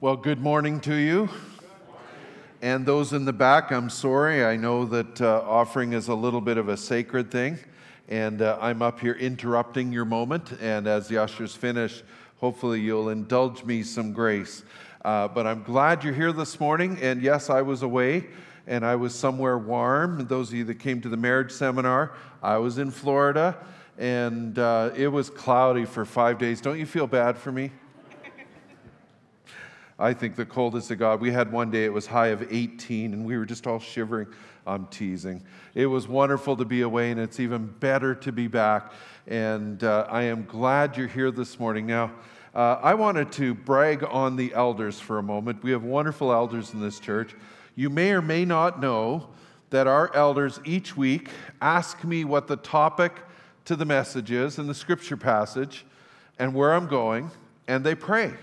Well, good morning to you. And those in the back, I'm sorry. I know that uh, offering is a little bit of a sacred thing. And uh, I'm up here interrupting your moment. And as the ushers finish, hopefully you'll indulge me some grace. Uh, but I'm glad you're here this morning. And yes, I was away and I was somewhere warm. Those of you that came to the marriage seminar, I was in Florida and uh, it was cloudy for five days. Don't you feel bad for me? I think the coldest of God. We had one day, it was high of 18, and we were just all shivering. I'm teasing. It was wonderful to be away, and it's even better to be back. And uh, I am glad you're here this morning. Now, uh, I wanted to brag on the elders for a moment. We have wonderful elders in this church. You may or may not know that our elders each week ask me what the topic to the message is in the scripture passage and where I'm going, and they pray.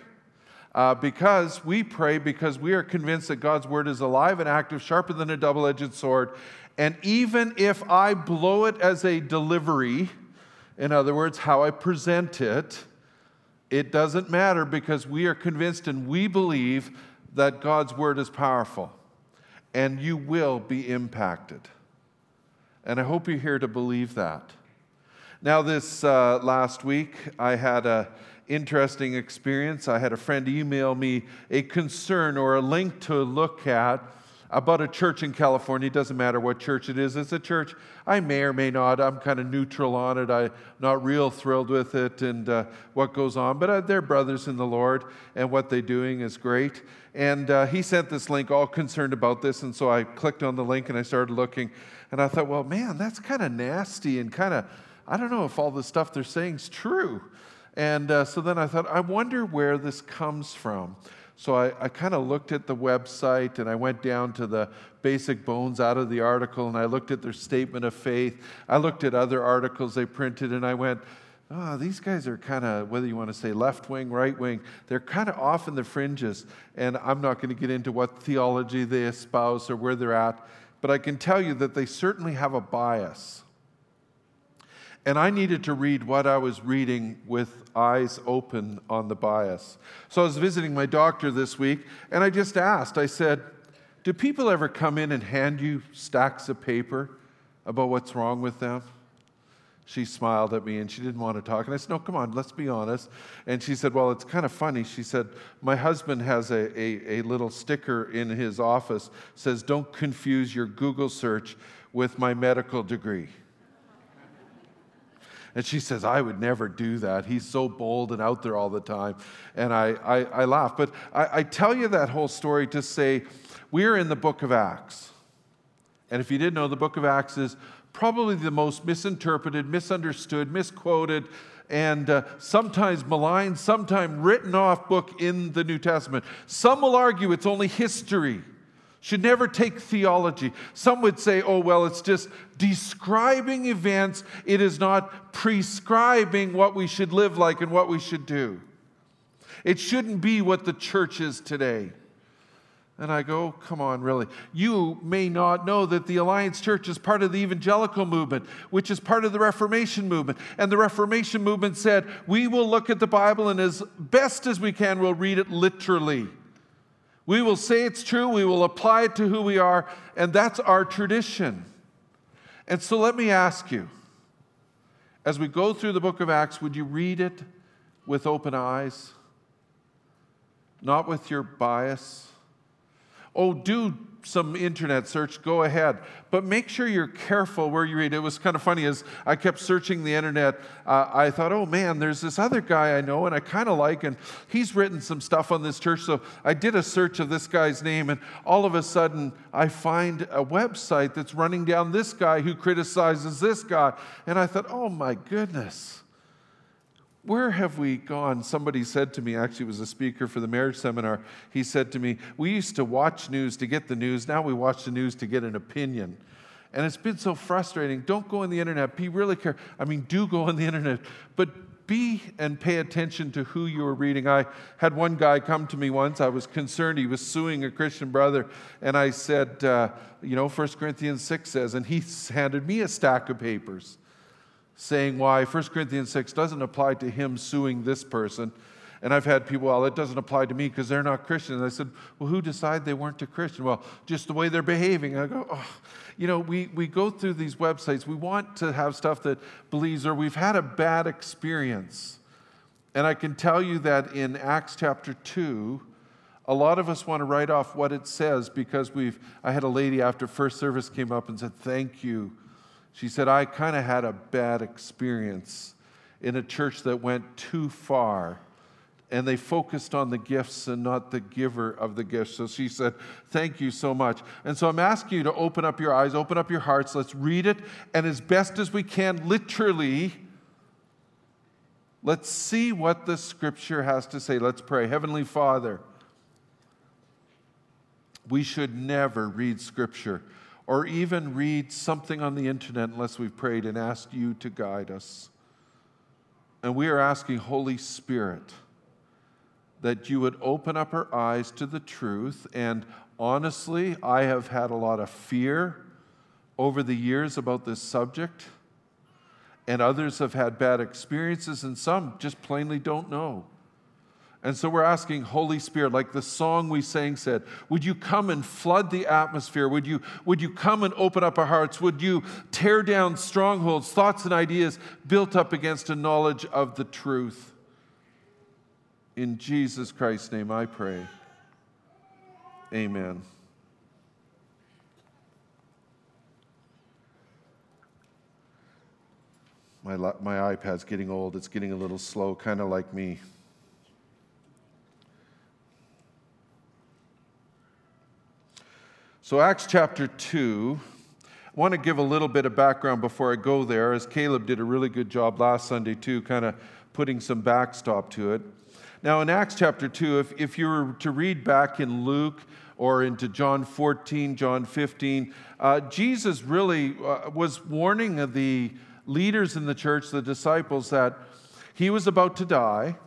Uh, because we pray because we are convinced that God's word is alive and active, sharper than a double edged sword. And even if I blow it as a delivery, in other words, how I present it, it doesn't matter because we are convinced and we believe that God's word is powerful. And you will be impacted. And I hope you're here to believe that. Now, this uh, last week, I had a interesting experience. I had a friend email me a concern or a link to look at about a church in California. It doesn't matter what church it is, it's a church I may or may not. I'm kind of neutral on it. I'm not real thrilled with it and uh, what goes on, but uh, they're brothers in the Lord, and what they're doing is great. And uh, he sent this link, all concerned about this, and so I clicked on the link and I started looking, and I thought, well, man, that's kind of nasty and kind of, I don't know if all the stuff they're saying is true. And uh, so then I thought, I wonder where this comes from. So I, I kind of looked at the website and I went down to the basic bones out of the article and I looked at their statement of faith. I looked at other articles they printed and I went, oh, these guys are kind of, whether you want to say left wing, right wing, they're kind of off in the fringes. And I'm not going to get into what theology they espouse or where they're at, but I can tell you that they certainly have a bias. And I needed to read what I was reading with eyes open on the bias. So I was visiting my doctor this week, and I just asked, I said, Do people ever come in and hand you stacks of paper about what's wrong with them? She smiled at me and she didn't want to talk. And I said, No, come on, let's be honest. And she said, Well, it's kind of funny. She said, My husband has a, a, a little sticker in his office says, Don't confuse your Google search with my medical degree. And she says, I would never do that. He's so bold and out there all the time. And I, I, I laugh. But I, I tell you that whole story to say we're in the book of Acts. And if you didn't know, the book of Acts is probably the most misinterpreted, misunderstood, misquoted, and uh, sometimes maligned, sometimes written off book in the New Testament. Some will argue it's only history should never take theology. Some would say, oh, well, it's just describing events, it is not prescribing what we should live like and what we should do. It shouldn't be what the church is today. And I go, come on, really. You may not know that the Alliance Church is part of the evangelical movement, which is part of the Reformation movement. And the Reformation movement said, we will look at the Bible and as best as we can, we'll read it literally. We will say it's true, we will apply it to who we are, and that's our tradition. And so let me ask you as we go through the book of Acts, would you read it with open eyes? Not with your bias? Oh, do some internet search, go ahead. But make sure you're careful where you read. It was kind of funny as I kept searching the internet. Uh, I thought, oh man, there's this other guy I know and I kind of like, and he's written some stuff on this church. So I did a search of this guy's name, and all of a sudden I find a website that's running down this guy who criticizes this guy. And I thought, oh my goodness. Where have we gone? Somebody said to me, actually, was a speaker for the marriage seminar. He said to me, We used to watch news to get the news. Now we watch the news to get an opinion. And it's been so frustrating. Don't go on the internet. Be really careful. I mean, do go on the internet, but be and pay attention to who you are reading. I had one guy come to me once. I was concerned. He was suing a Christian brother. And I said, uh, You know, 1 Corinthians 6 says, and he handed me a stack of papers saying why 1 Corinthians 6 doesn't apply to him suing this person. And I've had people, well, it doesn't apply to me because they're not Christians. I said, well, who decided they weren't a Christian? Well, just the way they're behaving. I go, oh. You know, we, we go through these websites, we want to have stuff that believes, or we've had a bad experience. And I can tell you that in Acts chapter 2, a lot of us want to write off what it says because we've. I had a lady after first service came up and said, Thank you. She said, I kind of had a bad experience in a church that went too far and they focused on the gifts and not the giver of the gifts. So she said, Thank you so much. And so I'm asking you to open up your eyes, open up your hearts. Let's read it. And as best as we can, literally, let's see what the scripture has to say. Let's pray. Heavenly Father, we should never read scripture or even read something on the internet unless we've prayed and asked you to guide us. And we are asking, Holy Spirit, that you would open up our eyes to the truth. And honestly, I have had a lot of fear over the years about this subject, and others have had bad experiences, and some just plainly don't know. And so we're asking, Holy Spirit, like the song we sang said, would you come and flood the atmosphere? Would you, would you come and open up our hearts? Would you tear down strongholds, thoughts, and ideas built up against a knowledge of the truth? In Jesus Christ's name I pray. Amen. My, my iPad's getting old. It's getting a little slow, kind of like me. So, Acts chapter 2. I want to give a little bit of background before I go there, as Caleb did a really good job last Sunday, too, kind of putting some backstop to it. Now, in Acts chapter 2, if, if you were to read back in Luke or into John 14, John 15, uh, Jesus really uh, was warning the leaders in the church, the disciples, that he was about to die.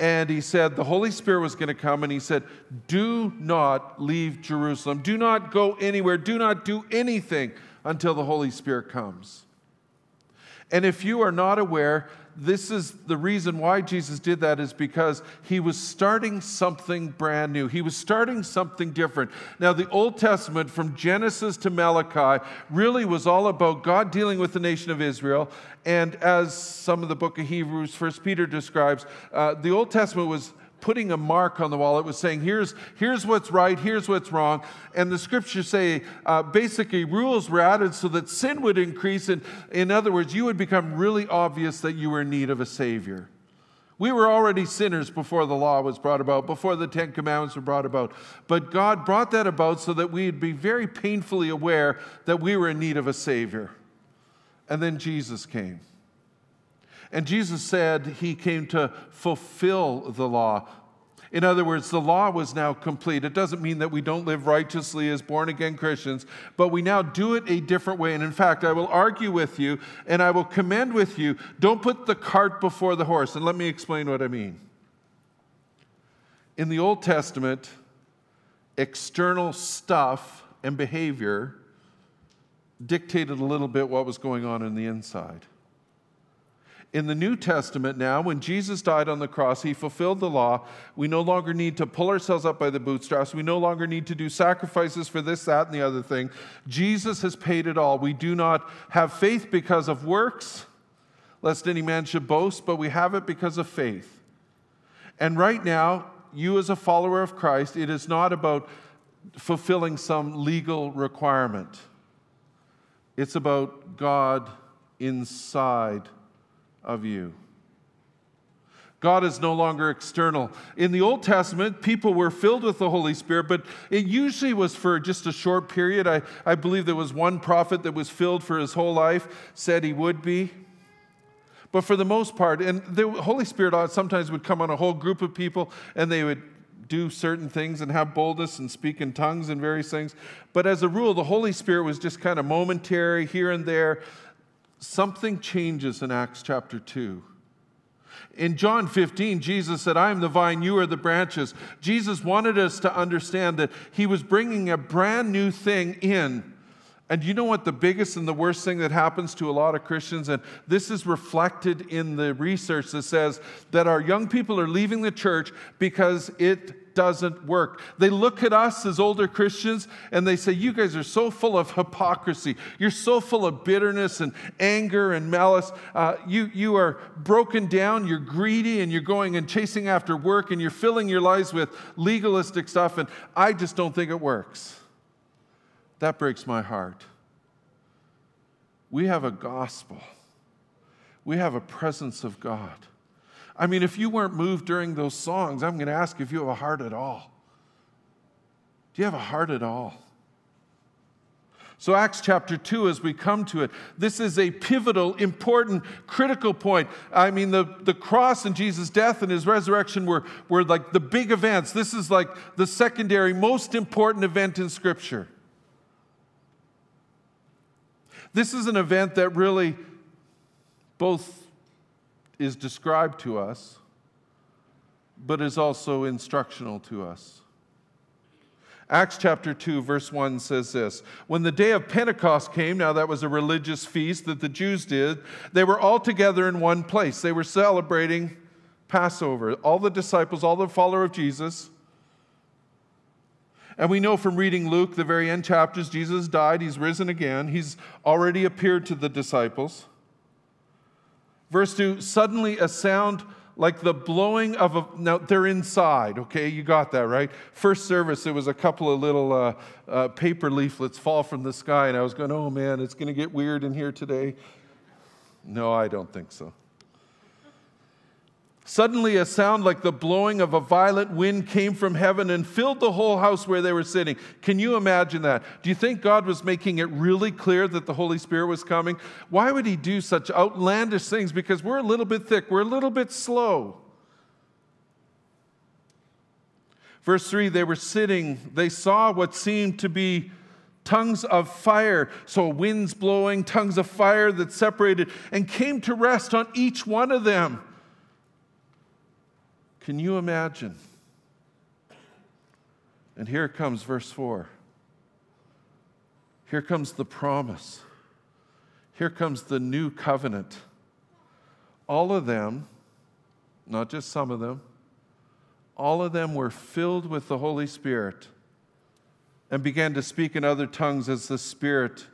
And he said the Holy Spirit was going to come, and he said, Do not leave Jerusalem. Do not go anywhere. Do not do anything until the Holy Spirit comes. And if you are not aware, this is the reason why Jesus did that is because he was starting something brand new. He was starting something different. Now, the Old Testament, from Genesis to Malachi, really was all about God dealing with the nation of Israel. And as some of the book of Hebrews, First Peter describes, uh, the Old Testament was putting a mark on the wall. It was saying, here's, here's what's right, here's what's wrong. And the scriptures say uh, basically rules were added so that sin would increase. And in other words, you would become really obvious that you were in need of a Savior. We were already sinners before the law was brought about, before the Ten Commandments were brought about. But God brought that about so that we'd be very painfully aware that we were in need of a Savior. And then Jesus came. And Jesus said he came to fulfill the law. In other words, the law was now complete. It doesn't mean that we don't live righteously as born again Christians, but we now do it a different way. And in fact, I will argue with you and I will commend with you don't put the cart before the horse. And let me explain what I mean. In the Old Testament, external stuff and behavior dictated a little bit what was going on in the inside. In the New Testament, now, when Jesus died on the cross, he fulfilled the law. We no longer need to pull ourselves up by the bootstraps. We no longer need to do sacrifices for this, that, and the other thing. Jesus has paid it all. We do not have faith because of works, lest any man should boast, but we have it because of faith. And right now, you as a follower of Christ, it is not about fulfilling some legal requirement, it's about God inside of you. God is no longer external. In the Old Testament, people were filled with the Holy Spirit, but it usually was for just a short period. I, I believe there was one prophet that was filled for his whole life, said he would be. But for the most part, and the Holy Spirit sometimes would come on a whole group of people and they would do certain things and have boldness and speak in tongues and various things. But as a rule, the Holy Spirit was just kind of momentary here and there something changes in Acts chapter 2. In John 15, Jesus said, I am the vine, you are the branches. Jesus wanted us to understand that he was bringing a brand new thing in. And you know what the biggest and the worst thing that happens to a lot of Christians? And this is reflected in the research that says that our young people are leaving the church because it doesn't work. They look at us as older Christians and they say, You guys are so full of hypocrisy. You're so full of bitterness and anger and malice. Uh, you, you are broken down, you're greedy, and you're going and chasing after work, and you're filling your lives with legalistic stuff. And I just don't think it works. That breaks my heart. We have a gospel, we have a presence of God. I mean, if you weren't moved during those songs, I'm going to ask if you have a heart at all. Do you have a heart at all? So, Acts chapter 2, as we come to it, this is a pivotal, important, critical point. I mean, the, the cross and Jesus' death and his resurrection were, were like the big events. This is like the secondary, most important event in Scripture. This is an event that really both is described to us, but is also instructional to us. Acts chapter 2, verse 1 says this When the day of Pentecost came, now that was a religious feast that the Jews did, they were all together in one place. They were celebrating Passover. All the disciples, all the followers of Jesus, and we know from reading Luke, the very end chapters, Jesus died, he's risen again, he's already appeared to the disciples. Verse 2 suddenly a sound like the blowing of a. Now, they're inside, okay? You got that, right? First service, there was a couple of little uh, uh, paper leaflets fall from the sky, and I was going, oh man, it's going to get weird in here today. No, I don't think so. Suddenly, a sound like the blowing of a violent wind came from heaven and filled the whole house where they were sitting. Can you imagine that? Do you think God was making it really clear that the Holy Spirit was coming? Why would He do such outlandish things? Because we're a little bit thick, we're a little bit slow. Verse 3 they were sitting, they saw what seemed to be tongues of fire. So winds blowing, tongues of fire that separated and came to rest on each one of them. Can you imagine? And here comes verse 4. Here comes the promise. Here comes the new covenant. All of them, not just some of them, all of them were filled with the Holy Spirit and began to speak in other tongues as the Spirit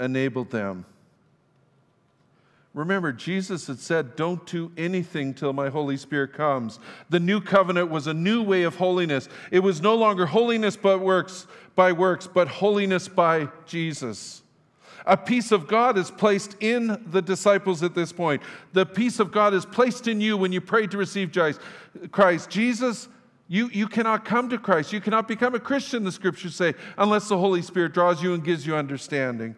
enabled them. Remember, Jesus had said, Don't do anything till my Holy Spirit comes. The new covenant was a new way of holiness. It was no longer holiness but works by works, but holiness by Jesus. A peace of God is placed in the disciples at this point. The peace of God is placed in you when you pray to receive Christ. Jesus, you, you cannot come to Christ. You cannot become a Christian, the scriptures say, unless the Holy Spirit draws you and gives you understanding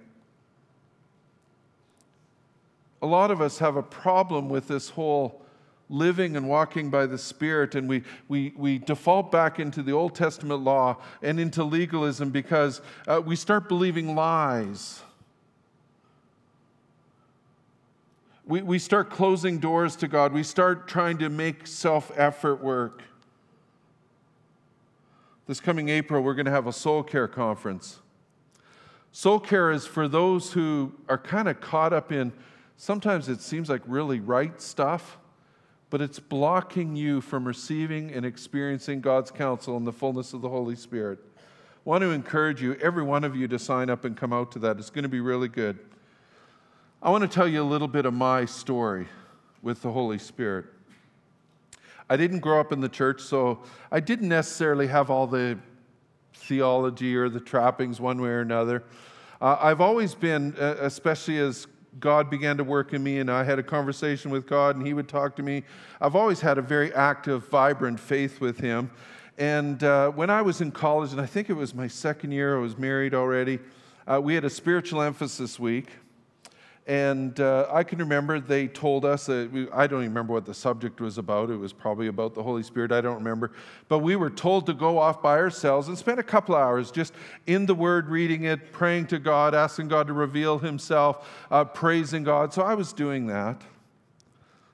a lot of us have a problem with this whole living and walking by the Spirit, and we, we, we default back into the Old Testament law and into legalism because uh, we start believing lies. We, we start closing doors to God. We start trying to make self effort work. This coming April, we're going to have a soul care conference. Soul care is for those who are kind of caught up in Sometimes it seems like really right stuff, but it's blocking you from receiving and experiencing God's counsel in the fullness of the Holy Spirit. I want to encourage you, every one of you, to sign up and come out to that. It's going to be really good. I want to tell you a little bit of my story with the Holy Spirit. I didn't grow up in the church, so I didn't necessarily have all the theology or the trappings one way or another. Uh, I've always been, especially as God began to work in me, and I had a conversation with God, and He would talk to me. I've always had a very active, vibrant faith with Him. And uh, when I was in college, and I think it was my second year, I was married already, uh, we had a spiritual emphasis week. And uh, I can remember they told us that we, I don't even remember what the subject was about. It was probably about the Holy Spirit. I don't remember. But we were told to go off by ourselves and spend a couple hours just in the Word, reading it, praying to God, asking God to reveal Himself, uh, praising God. So I was doing that.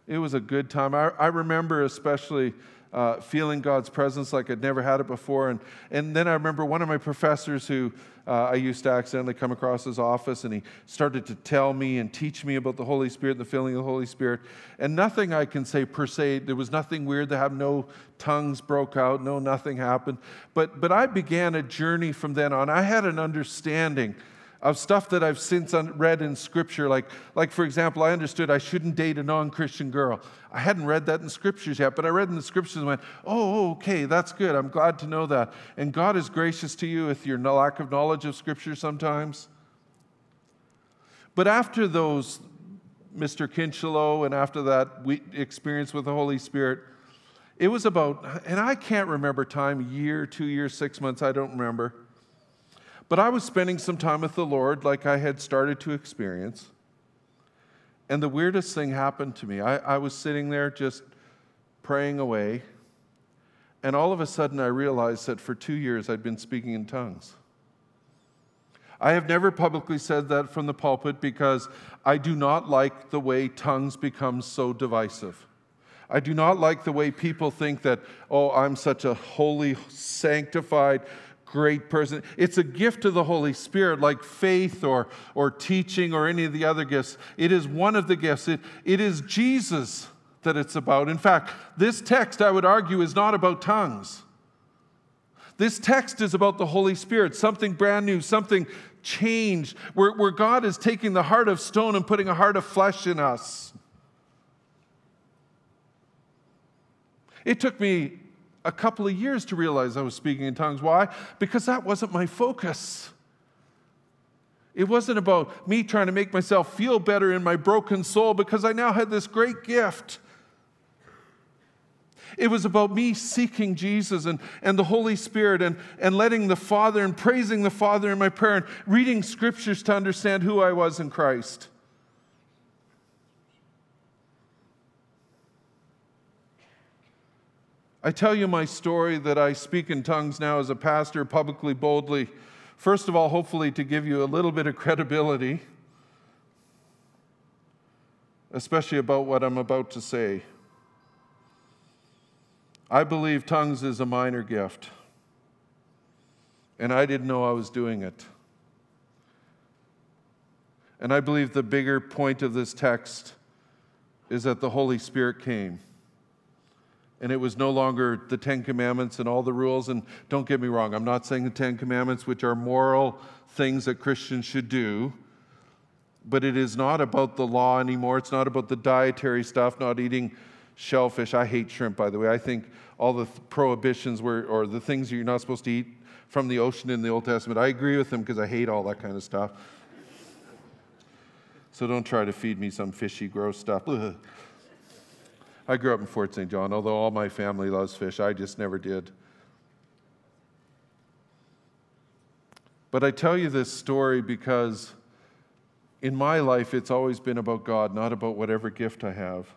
It was a good time. I, I remember especially uh, feeling God's presence like I'd never had it before. And, and then I remember one of my professors who uh, I used to accidentally come across his office, and he started to tell me and teach me about the Holy Spirit and the feeling of the Holy Spirit. And nothing I can say per se, there was nothing weird that happened, no tongues broke out, no, nothing happened. But, but I began a journey from then on. I had an understanding of stuff that I've since read in Scripture. Like, like, for example, I understood I shouldn't date a non Christian girl. I hadn't read that in Scriptures yet, but I read in the Scriptures and went, oh, okay, that's good. I'm glad to know that. And God is gracious to you with your lack of knowledge of Scripture sometimes. But after those, Mr. Kinchelow, and after that experience with the Holy Spirit, it was about, and I can't remember time, year, two years, six months, I don't remember. But I was spending some time with the Lord like I had started to experience. And the weirdest thing happened to me. I, I, was sitting there just praying away. And all of a sudden, I realized that for two years I'd been speaking in tongues. I have never publicly said that from the pulpit because I do not like the way tongues become so divisive. I do not like the way people think that, oh, I'm such a holy, sanctified, great person. It's a gift of the Holy Spirit, like faith or, or teaching or any of the other gifts. It is one of the gifts. It, it is Jesus that it's about. In fact, this text, I would argue, is not about tongues. This text is about the Holy Spirit, something brand new, something changed, where, where God is taking the heart of stone and putting a heart of flesh in us. It took me a couple of years to realize I was speaking in tongues. Why? Because that wasn't my focus. It wasn't about me trying to make myself feel better in my broken soul because I now had this great gift. It was about me seeking Jesus and, and the Holy Spirit and, and letting the Father and praising the Father in my prayer and reading scriptures to understand who I was in Christ. I tell you my story that I speak in tongues now as a pastor publicly, boldly. First of all, hopefully, to give you a little bit of credibility, especially about what I'm about to say. I believe tongues is a minor gift, and I didn't know I was doing it. And I believe the bigger point of this text is that the Holy Spirit came and it was no longer the Ten Commandments and all the rules. And don't get me wrong, I'm not saying the Ten Commandments, which are moral things that Christians should do, but it is not about the law anymore. It's not about the dietary stuff, not eating shellfish. I hate shrimp, by the way. I think all the th- prohibitions were, or the things you're not supposed to eat from the ocean in the Old Testament, I agree with them because I hate all that kind of stuff. So don't try to feed me some fishy, gross stuff. I grew up in Fort St. John, although all my family loves fish, I just never did. But I tell you this story because in my life it's always been about God, not about whatever gift I have.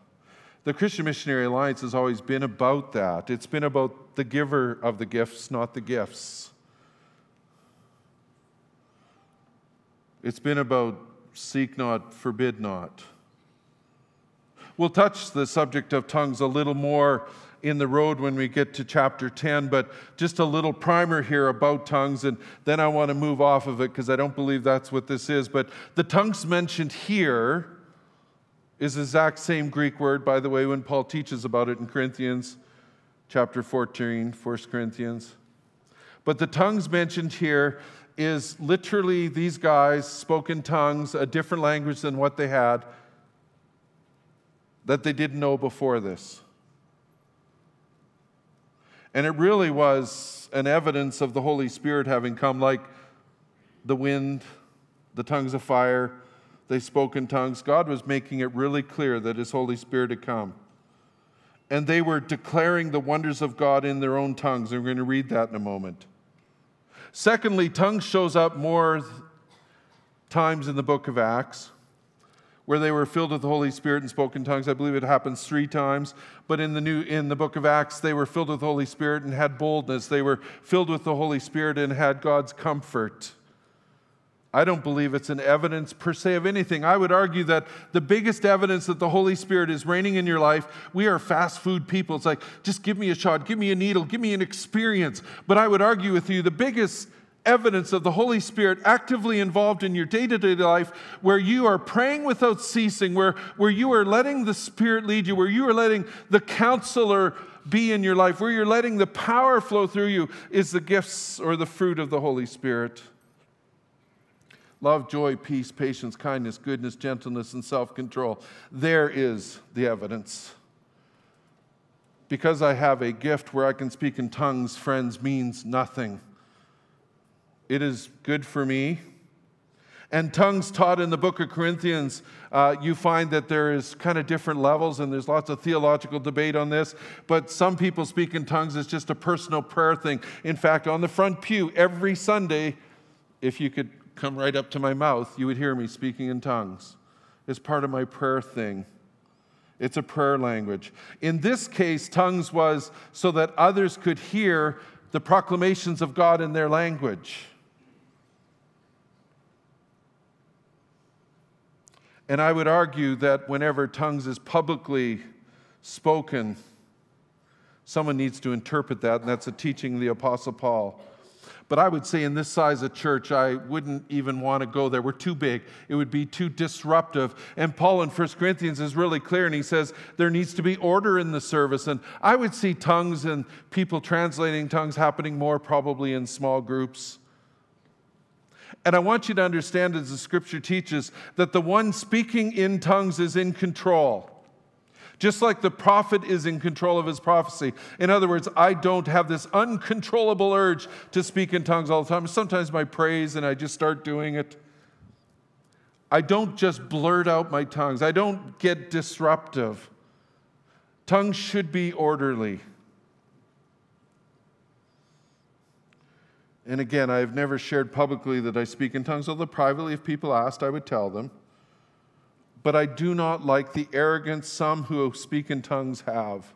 The Christian Missionary Alliance has always been about that. It's been about the giver of the gifts, not the gifts. It's been about seek not, forbid not. We'll touch the subject of tongues a little more in the road when we get to chapter 10, but just a little primer here about tongues, and then I want to move off of it because I don't believe that's what this is. But the tongues mentioned here is the exact same Greek word, by the way, when Paul teaches about it in Corinthians chapter 14, 1 Corinthians. But the tongues mentioned here is literally these guys spoke in tongues, a different language than what they had that they didn't know before this. And it really was an evidence of the Holy Spirit having come, like the wind, the tongues of fire, they spoke in tongues. God was making it really clear that His Holy Spirit had come. And they were declaring the wonders of God in their own tongues. And we're going to read that in a moment. Secondly, tongues shows up more times in the book of Acts where they were filled with the Holy Spirit and spoke in tongues. I believe it happens three times. But in the new in the book of Acts, they were filled with the Holy Spirit and had boldness. They were filled with the Holy Spirit and had God's comfort. I don't believe it's an evidence per se of anything. I would argue that the biggest evidence that the Holy Spirit is reigning in your life, we are fast food people. It's like, just give me a shot, give me a needle, give me an experience. But I would argue with you, the biggest evidence of the Holy Spirit actively involved in your day to day life, where you are praying without ceasing, where, where you are letting the Spirit lead you, where you are letting the counselor be in your life, where you're letting the power flow through you, is the gifts or the fruit of the Holy Spirit love, joy, peace, patience, kindness, goodness, gentleness, and self control. There is the evidence. Because I have a gift where I can speak in tongues, friends, means nothing. It is good for me. And tongues taught in the book of Corinthians, uh, you find that there is kind of different levels, and there's lots of theological debate on this. But some people speak in tongues as just a personal prayer thing. In fact, on the front pew every Sunday, if you could come right up to my mouth, you would hear me speaking in tongues. It's part of my prayer thing. It's a prayer language. In this case, tongues was so that others could hear the proclamations of God in their language. And I would argue that whenever tongues is publicly spoken, someone needs to interpret that, and that's a teaching of the Apostle Paul. But I would say in this size of church, I wouldn't even want to go there. We're too big. It would be too disruptive. And Paul in 1 Corinthians is really clear, and he says there needs to be order in the service. And I would see tongues and people translating tongues happening more probably in small groups. And I want you to understand, as the scripture teaches, that the one speaking in tongues is in control just like the prophet is in control of his prophecy. In other words, I don't have this uncontrollable urge to speak in tongues all the time. Sometimes my praise and I just start doing it. I don't just blurt out my tongues, I don't get disruptive. Tongues should be orderly. And again, I've never shared publicly that I speak in tongues, although privately, if people asked, I would tell them but I do not like the arrogance some who speak in tongues have.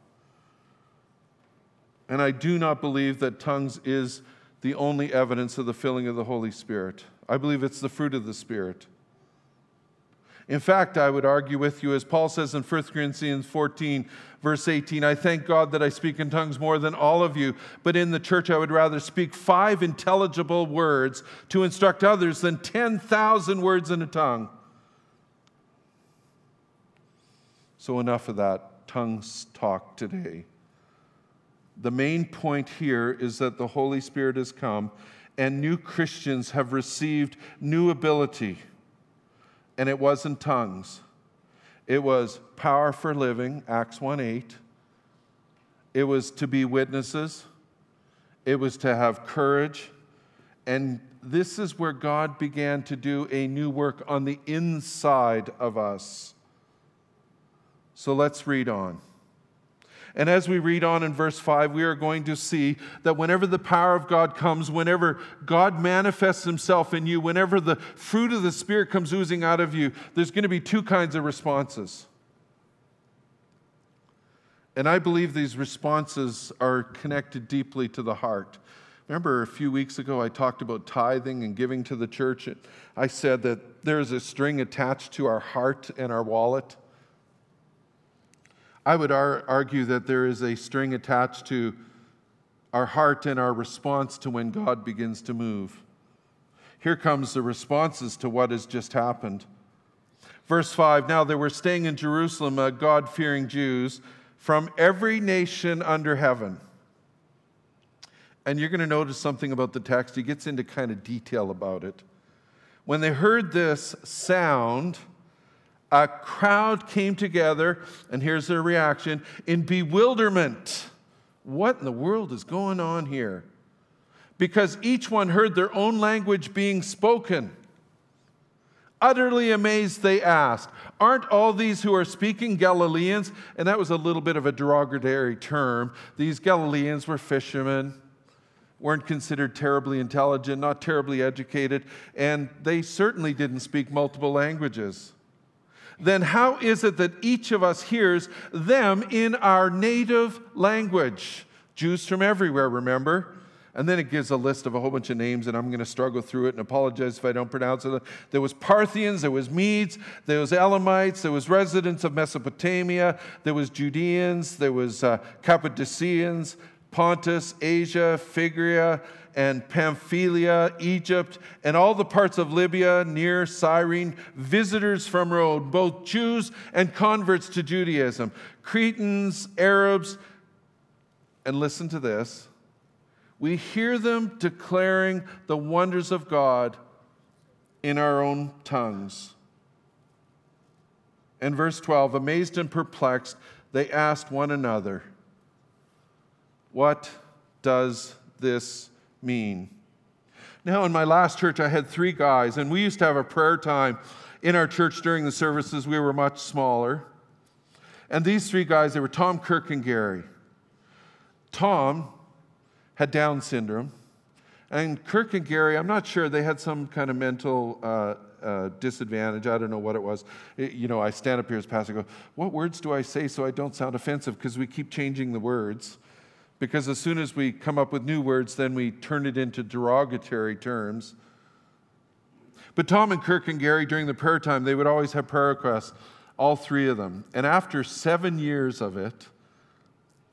And I do not believe that tongues is the only evidence of the filling of the Holy Spirit. I believe it's the fruit of the Spirit. In fact, I would argue with you, as Paul says in 1 Corinthians 14, verse 18, I thank God that I speak in tongues more than all of you, but in the church I would rather speak five intelligible words to instruct others than 10,000 words in a tongue. So, enough of that tongues talk today. The main point here is that the Holy Spirit has come and new Christians have received new ability. And it wasn't tongues, it was power for living, Acts 1 8. It was to be witnesses, it was to have courage. And this is where God began to do a new work on the inside of us. So let's read on. And as we read on in verse 5, we are going to see that whenever the power of God comes, whenever God manifests himself in you, whenever the fruit of the Spirit comes oozing out of you, there's going to be two kinds of responses. And I believe these responses are connected deeply to the heart. Remember a few weeks ago, I talked about tithing and giving to the church. I said that there's a string attached to our heart and our wallet. I would ar- argue that there is a string attached to our heart and our response to when God begins to move. Here comes the responses to what has just happened. Verse 5 Now there were staying in Jerusalem God fearing Jews from every nation under heaven. And you're going to notice something about the text. He gets into kind of detail about it. When they heard this sound, a crowd came together, and here's their reaction in bewilderment. What in the world is going on here? Because each one heard their own language being spoken. Utterly amazed, they asked, Aren't all these who are speaking Galileans? And that was a little bit of a derogatory term. These Galileans were fishermen, weren't considered terribly intelligent, not terribly educated, and they certainly didn't speak multiple languages then how is it that each of us hears them in our native language? Jews from everywhere, remember? And then it gives a list of a whole bunch of names, and I'm going to struggle through it and apologize if I don't pronounce it. There was Parthians, there was Medes, there was Elamites, there was residents of Mesopotamia, there was Judeans, there was uh, Cappadocians, Pontus, Asia, Phrygia, and Pamphylia, Egypt, and all the parts of Libya near Cyrene, visitors from Rome, both Jews and converts to Judaism, Cretans, Arabs, and listen to this we hear them declaring the wonders of God in our own tongues. In verse 12, amazed and perplexed, they asked one another, What does this mean? Now, in my last church, I had three guys, and we used to have a prayer time in our church during the services. We were much smaller. And these three guys, they were Tom, Kirk, and Gary. Tom had Down syndrome. And Kirk and Gary, I'm not sure, they had some kind of mental uh, uh, disadvantage. I don't know what it was. It, you know, I stand up here as pastor go, What words do I say so I don't sound offensive? Because we keep changing the words. Because as soon as we come up with new words, then we turn it into derogatory terms. But Tom and Kirk and Gary, during the prayer time, they would always have prayer requests, all three of them. And after seven years of it,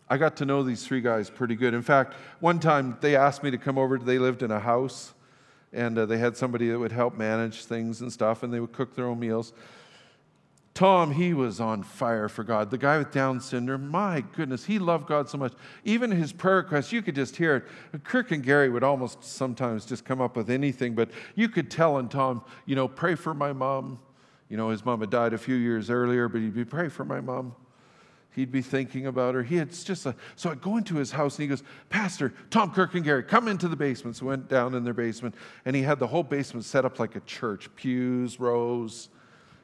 I got to know these three guys pretty good. In fact, one time they asked me to come over. They lived in a house, and uh, they had somebody that would help manage things and stuff, and they would cook their own meals. Tom, he was on fire for God. The guy with Down syndrome, my goodness, he loved God so much. Even his prayer requests, you could just hear it. Kirk and Gary would almost sometimes just come up with anything, but you could tell in Tom, you know, pray for my mom. You know, his mom had died a few years earlier, but he'd be, pray for my mom he'd be thinking about her. He had just a, so I go into his house and he goes, Pastor, Tom Kirk and Gary, come into the basement. So went down in their basement and he had the whole basement set up like a church, pews, rows,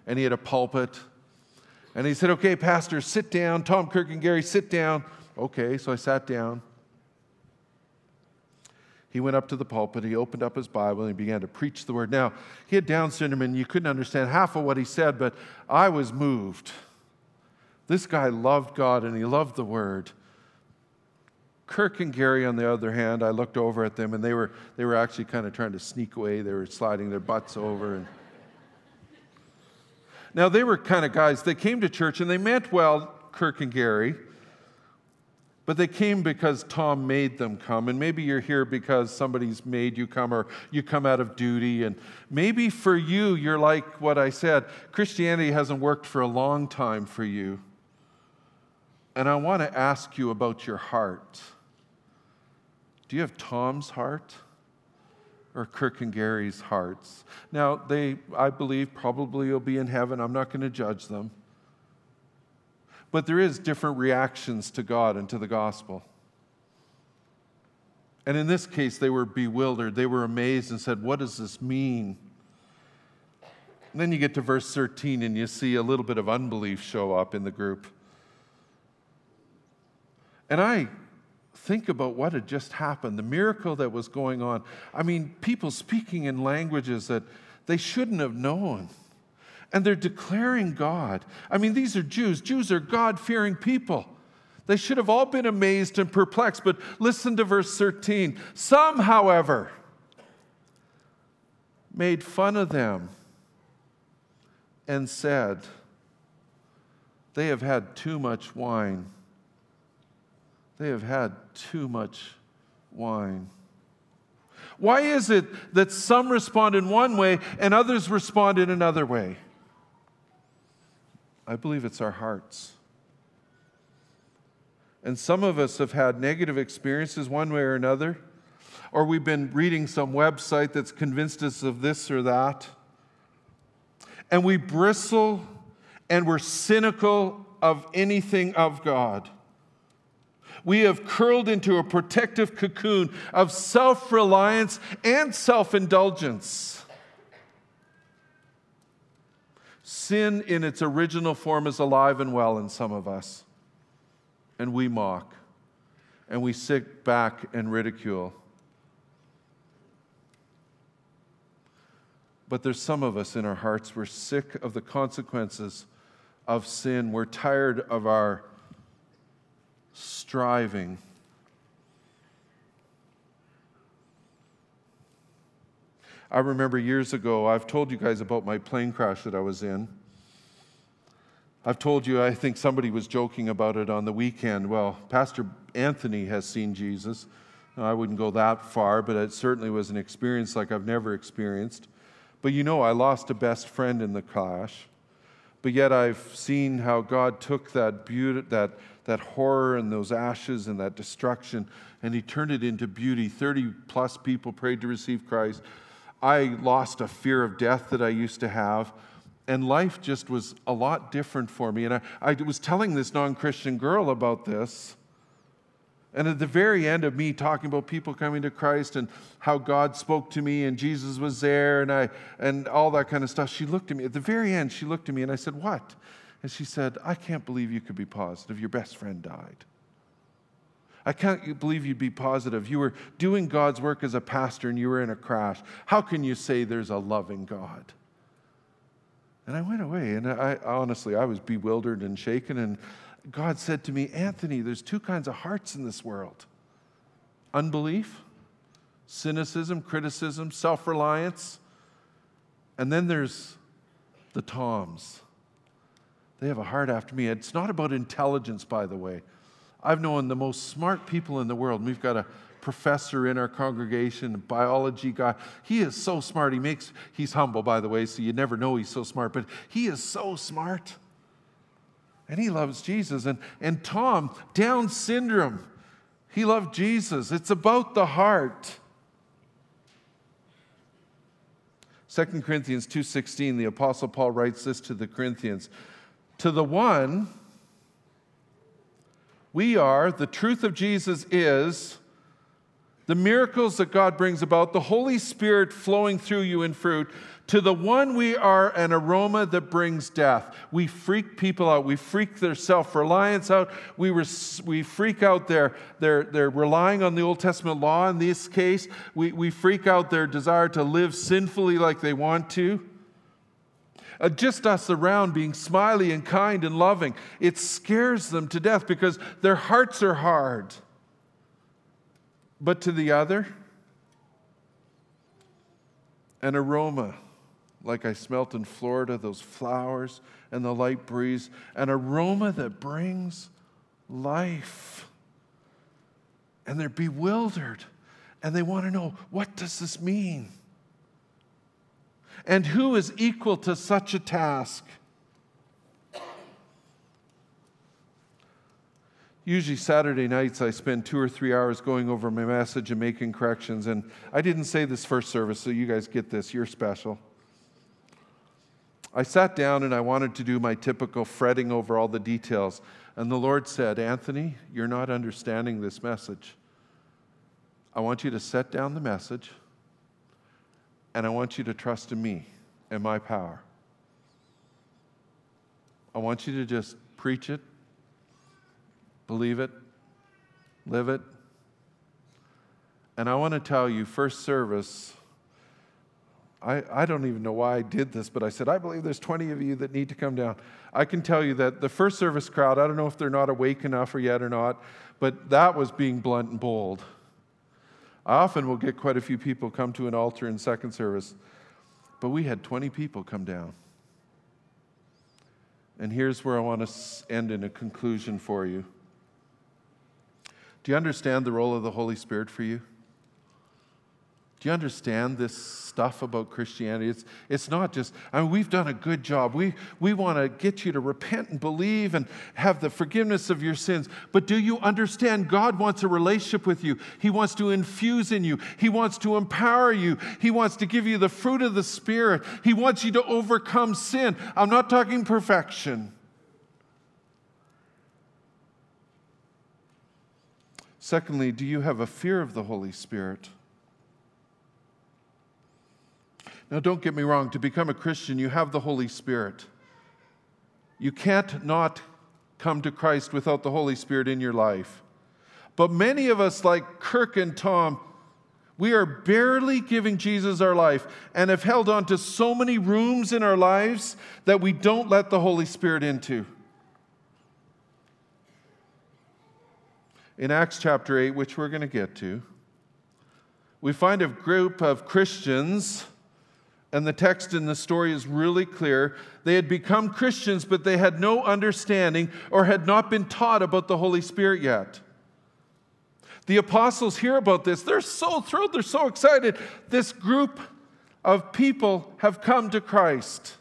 and he had a pulpit. And he said, Okay, Pastor, sit down. Tom Kirk and Gary, sit down. Okay, so I sat down. He went up to the pulpit, he opened up his Bible, and he began to preach the word. Now, he had Down syndrome, and you couldn't understand half of what he said, but I was moved. This guy loved God and he loved the Word. Kirk and Gary, on the other hand, I looked over at them and they were, they were actually kind of trying to sneak away. They were sliding their butts over. And... Now, they were kind of guys, they came to church and they meant well, Kirk and Gary, but they came because Tom made them come. And maybe you're here because somebody's made you come or you come out of duty. And maybe for you, you're like what I said Christianity hasn't worked for a long time for you. And I want to ask you about your heart. Do you have Tom's heart or Kirk and Gary's hearts? Now, they, I believe, probably will be in heaven. I'm not going to judge them. But there is different reactions to God and to the gospel. And in this case, they were bewildered. They were amazed and said, What does this mean? And then you get to verse 13 and you see a little bit of unbelief show up in the group. And I think about what had just happened, the miracle that was going on. I mean, people speaking in languages that they shouldn't have known. And they're declaring God. I mean, these are Jews. Jews are God fearing people. They should have all been amazed and perplexed. But listen to verse 13. Some, however, made fun of them and said, They have had too much wine. They have had too much wine. Why is it that some respond in one way and others respond in another way? I believe it's our hearts. And some of us have had negative experiences one way or another, or we've been reading some website that's convinced us of this or that. And we bristle and we're cynical of anything of God we have curled into a protective cocoon of self reliance and self indulgence. Sin in its original form is alive and well in some of us, and we mock, and we sit back and ridicule. But there's some of us in our hearts, we're sick of the consequences of sin. We're tired of our striving. I remember years ago, I've told you guys about my plane crash that I was in. I've told you, I think somebody was joking about it on the weekend. Well, Pastor Anthony has seen Jesus. I wouldn't go that far, but it certainly was an experience like I've never experienced. But you know, I lost a best friend in the crash. But yet I've seen how God took that beauty, that, that horror and those ashes and that destruction, and He turned it into beauty. 30 plus people prayed to receive Christ. I lost a fear of death that I used to have, and life just was a lot different for me. And I, I was telling this non Christian girl about this. And at the very end of me talking about people coming to Christ and how God spoke to me and Jesus was there and I and all that kind of stuff, she looked at me. At the very end, she looked at me and I said, What? And she said, I can't believe you could be positive. Your best friend died. I can't believe you'd be positive. You were doing God's work as a pastor and you were in a crash. How can you say there's a loving God? And I went away, and I honestly, I was bewildered and shaken, and God said to me, Anthony, there's two kinds of hearts in this world unbelief, cynicism, criticism, self reliance. And then there's the Toms. They have a heart after me. It's not about intelligence, by the way. I've known the most smart people in the world. We've got a professor in our congregation, a biology guy. He is so smart. He makes he's humble, by the way, so you never know he's so smart, but he is so smart. And he loves Jesus. And, and Tom, Down syndrome, he loved Jesus. It's about the heart. 2 Corinthians 2:16 the apostle Paul writes this to the Corinthians to the one we are the truth of Jesus is the miracles that God brings about the Holy Spirit flowing through you in fruit to the one, we are an aroma that brings death. We freak people out. We freak their self reliance out. We, res- we freak out their, their, their relying on the Old Testament law in this case. We, we freak out their desire to live sinfully like they want to. Uh, just us around being smiley and kind and loving, it scares them to death because their hearts are hard. But to the other, an aroma like I smelt in Florida, those flowers and the light breeze, an aroma that brings life. And they're bewildered and they want to know what does this mean? And who is equal to such a task? Usually, Saturday nights, I spend two or three hours going over my message and making corrections. And I didn't say this first service, so you guys get this. You're special. I sat down and I wanted to do my typical fretting over all the details. And the Lord said, Anthony, you're not understanding this message. I want you to set down the message and I want you to trust in me and my power. I want you to just preach it, believe it, live it. And I want to tell you, first service, I, I don't even know why I did this, but I said, I believe there's 20 of you that need to come down. I can tell you that the first service crowd, I don't know if they're not awake enough or yet or not, but that was being blunt and bold. I often will get quite a few people come to an altar in second service, but we had 20 people come down. And here's where I want to end in a conclusion for you. Do you understand the role of the Holy Spirit for you? Do you understand this stuff about Christianity? It's, it's not just, I mean, we've done a good job. We, we want to get you to repent and believe and have the forgiveness of your sins. But do you understand God wants a relationship with you? He wants to infuse in you, He wants to empower you, He wants to give you the fruit of the Spirit, He wants you to overcome sin. I'm not talking perfection. Secondly, do you have a fear of the Holy Spirit? Now, don't get me wrong, to become a Christian, you have the Holy Spirit. You can't not come to Christ without the Holy Spirit in your life. But many of us, like Kirk and Tom, we are barely giving Jesus our life and have held on to so many rooms in our lives that we don't let the Holy Spirit into. In Acts chapter 8, which we're going to get to, we find a group of Christians And the text in the story is really clear. They had become Christians, but they had no understanding or had not been taught about the Holy Spirit yet. The apostles hear about this. They're so thrilled, they're so excited. This group of people have come to Christ.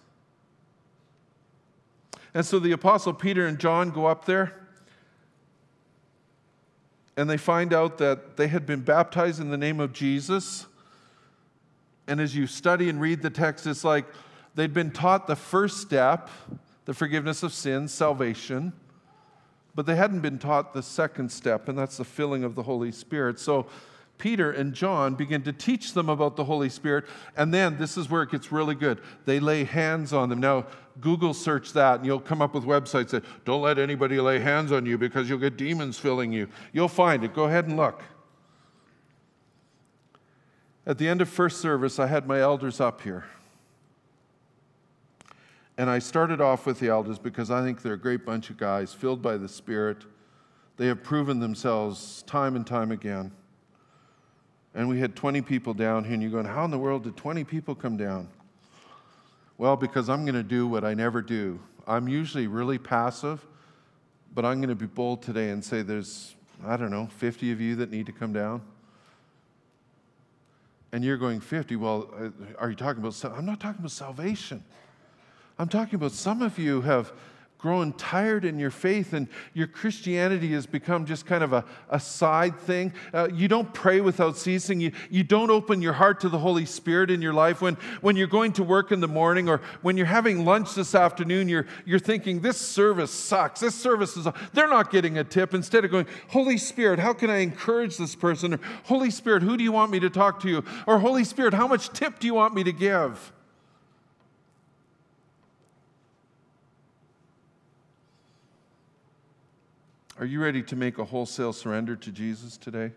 And so the apostle Peter and John go up there and they find out that they had been baptized in the name of Jesus. And as you study and read the text, it's like they'd been taught the first step, the forgiveness of sins, salvation, but they hadn't been taught the second step, and that's the filling of the Holy Spirit. So Peter and John begin to teach them about the Holy Spirit, and then this is where it gets really good. They lay hands on them. Now, Google search that, and you'll come up with websites that don't let anybody lay hands on you because you'll get demons filling you. You'll find it. Go ahead and look. At the end of first service, I had my elders up here. And I started off with the elders because I think they're a great bunch of guys filled by the Spirit. They have proven themselves time and time again. And we had 20 people down here, and you're going, How in the world did 20 people come down? Well, because I'm going to do what I never do. I'm usually really passive, but I'm going to be bold today and say there's, I don't know, 50 of you that need to come down. And you're going, 50? Well, uh, are you talking about, I'm not talking about salvation. I'm talking about some of you have grown tired in your faith and your Christianity has become just kind of a, a side thing. Uh, you don't pray without ceasing. You, you don't open your heart to the Holy Spirit in your life. When, when you're going to work in the morning or when you're having lunch this afternoon, you're, you're thinking, this service sucks. This service is, they're not getting a tip. Instead of going, Holy Spirit, how can I encourage this person? Or Holy Spirit, who do you want me to talk to? Or Holy Spirit, how much tip do you want me to give? Are you ready to make a wholesale surrender to Jesus today?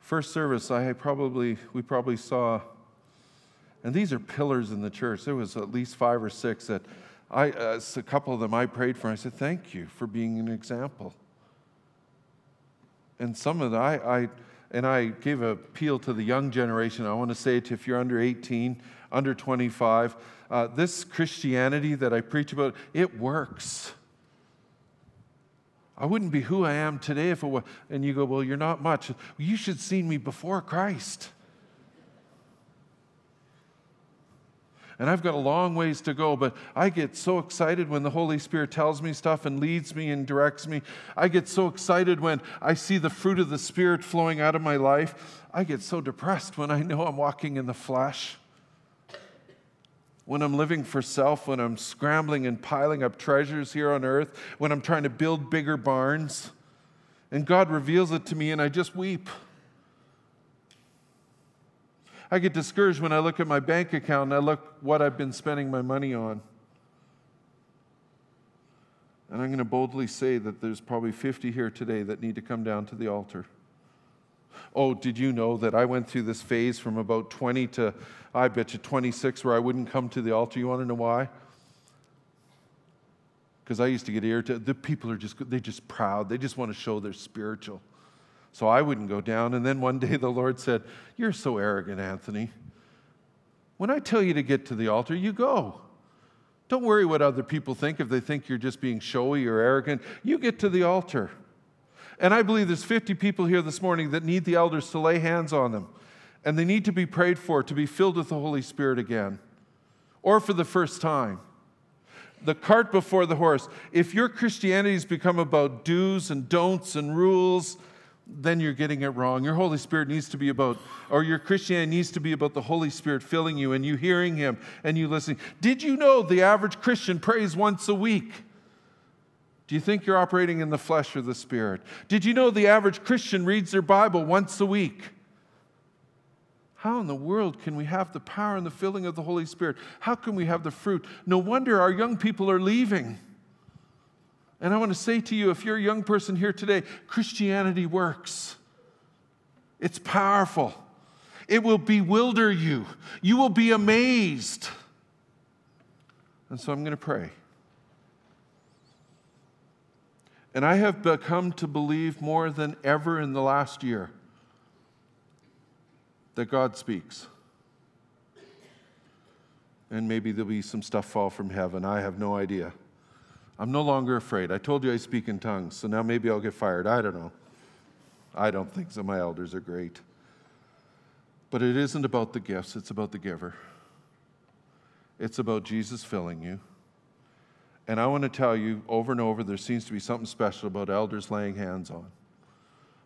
First service, I probably we probably saw, and these are pillars in the church. There was at least five or six that I, uh, a couple of them I prayed for. I said, "Thank you for being an example." And some of the I, I and I gave a appeal to the young generation. I want to say to if you're under 18, under 25, uh, this Christianity that I preach about, it works. I wouldn't be who I am today if it was. And you go, well, you're not much. You should see me before Christ. And I've got a long ways to go, but I get so excited when the Holy Spirit tells me stuff and leads me and directs me. I get so excited when I see the fruit of the Spirit flowing out of my life. I get so depressed when I know I'm walking in the flesh when I'm living for self, when I'm scrambling and piling up treasures here on earth, when I'm trying to build bigger barns. And God reveals it to me, and I just weep. I get discouraged when I look at my bank account and I look what I've been spending my money on. And I'm going to boldly say that there's probably 50 here today that need to come down to the altar. Oh, did you know that I went through this phase from about 20 to, I bet you, 26 where I wouldn't come to the altar? You want to know why? Because I used to get irritated. The people are just, they're just proud. They just want to show they're spiritual. So I wouldn't go down. And then one day the Lord said, You're so arrogant, Anthony. When I tell you to get to the altar, you go. Don't worry what other people think if they think you're just being showy or arrogant. You get to the altar. And I believe there's 50 people here this morning that need the elders to lay hands on them. And they need to be prayed for to be filled with the Holy Spirit again, or for the first time. The cart before the horse. If your Christianity has become about do's and don'ts and rules, then you're getting it wrong. Your Holy Spirit needs to be about, or your Christianity needs to be about the Holy Spirit filling you and you hearing Him and you listening. Did you know the average Christian prays once a week? Do you think you're operating in the flesh or the spirit? Did you know the average Christian reads their Bible once a week? How in the world can we have the power and the filling of the Holy Spirit? How can we have the fruit? No wonder our young people are leaving. And I want to say to you if you're a young person here today, Christianity works. It's powerful. It will bewilder you. You will be amazed. And so I'm going to pray. And I have become to believe more than ever in the last year that God speaks. And maybe there'll be some stuff fall from heaven. I have no idea. I'm no longer afraid. I told you I speak in tongues, so now maybe I'll get fired. I don't know. I don't think so. My elders are great. But it isn't about the gifts, it's about the giver. It's about Jesus filling you. And I want to tell you over and over there seems to be something special about elders laying hands on.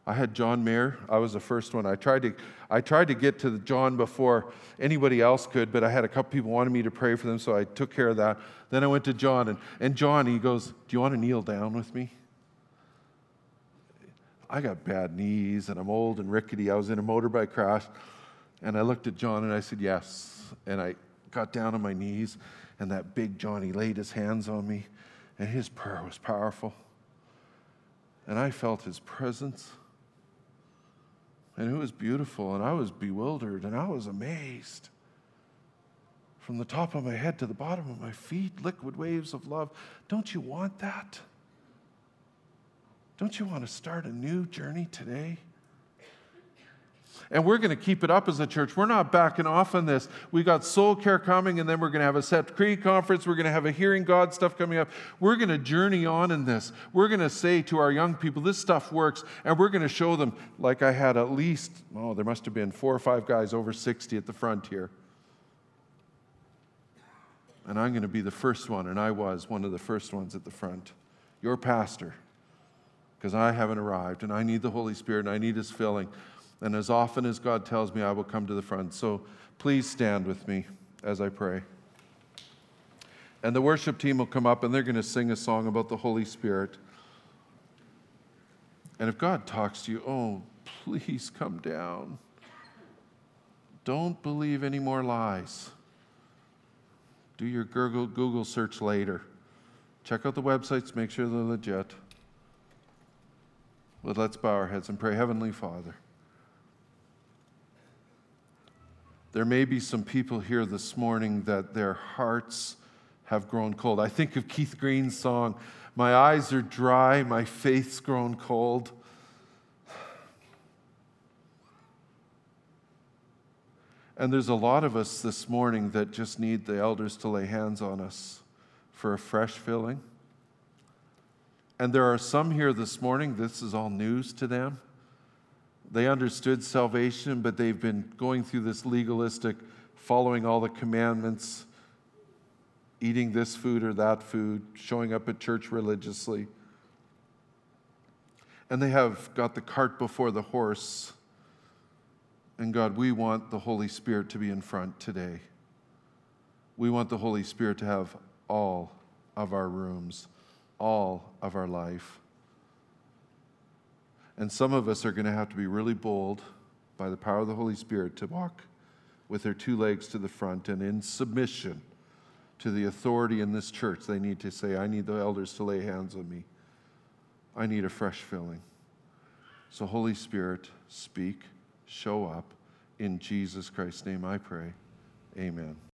I had John Mayer. I was the first one. I tried to, I tried to get to John before anybody else could, but I had a couple people wanted me to pray for them, so I took care of that. Then I went to John, and, and John, he goes, Do you want to kneel down with me? I got bad knees, and I'm old and rickety. I was in a motorbike crash, and I looked at John and I said, Yes. And I got down on my knees, and that big Johnny laid his hands on me, and his prayer was powerful. And I felt his presence. And it was beautiful, and I was bewildered, and I was amazed. From the top of my head to the bottom of my feet, liquid waves of love. Don't you want that? Don't you want to start a new journey today? And we're going to keep it up as a church. We're not backing off on this. We got soul care coming, and then we're going to have a set Creed conference. We're going to have a hearing God stuff coming up. We're going to journey on in this. We're going to say to our young people, this stuff works, and we're going to show them, like I had at least, oh, there must have been four or five guys over 60 at the front here. And I'm going to be the first one, and I was one of the first ones at the front. Your pastor, because I haven't arrived, and I need the Holy Spirit, and I need His filling. And as often as God tells me, I will come to the front. So please stand with me as I pray. And the worship team will come up and they're going to sing a song about the Holy Spirit. And if God talks to you, oh, please come down. Don't believe any more lies. Do your Google, search later. Check out the websites, make sure they're legit. But let's bow our heads and pray. Heavenly Father. There may be some people here this morning that their hearts have grown cold. I think of Keith Green's song, My eyes are dry, my faith's grown cold. And there's a lot of us this morning that just need the elders to lay hands on us for a fresh filling. And there are some here this morning, this is all news to them they understood salvation, but they've been going through this legalistic, following all the commandments, eating this food or that food, showing up at church religiously. And they have got the cart before the horse. And God, we want the Holy Spirit to be in front today. We want the Holy Spirit to have all of our rooms, all of our life. And some of us are going to have to be really bold by the power of the Holy Spirit to walk with their two legs to the front and in submission to the authority in this church. They need to say, I need the elders to lay hands on me. I need a fresh filling. So, Holy Spirit, speak, show up. In Jesus Christ's name I pray. Amen.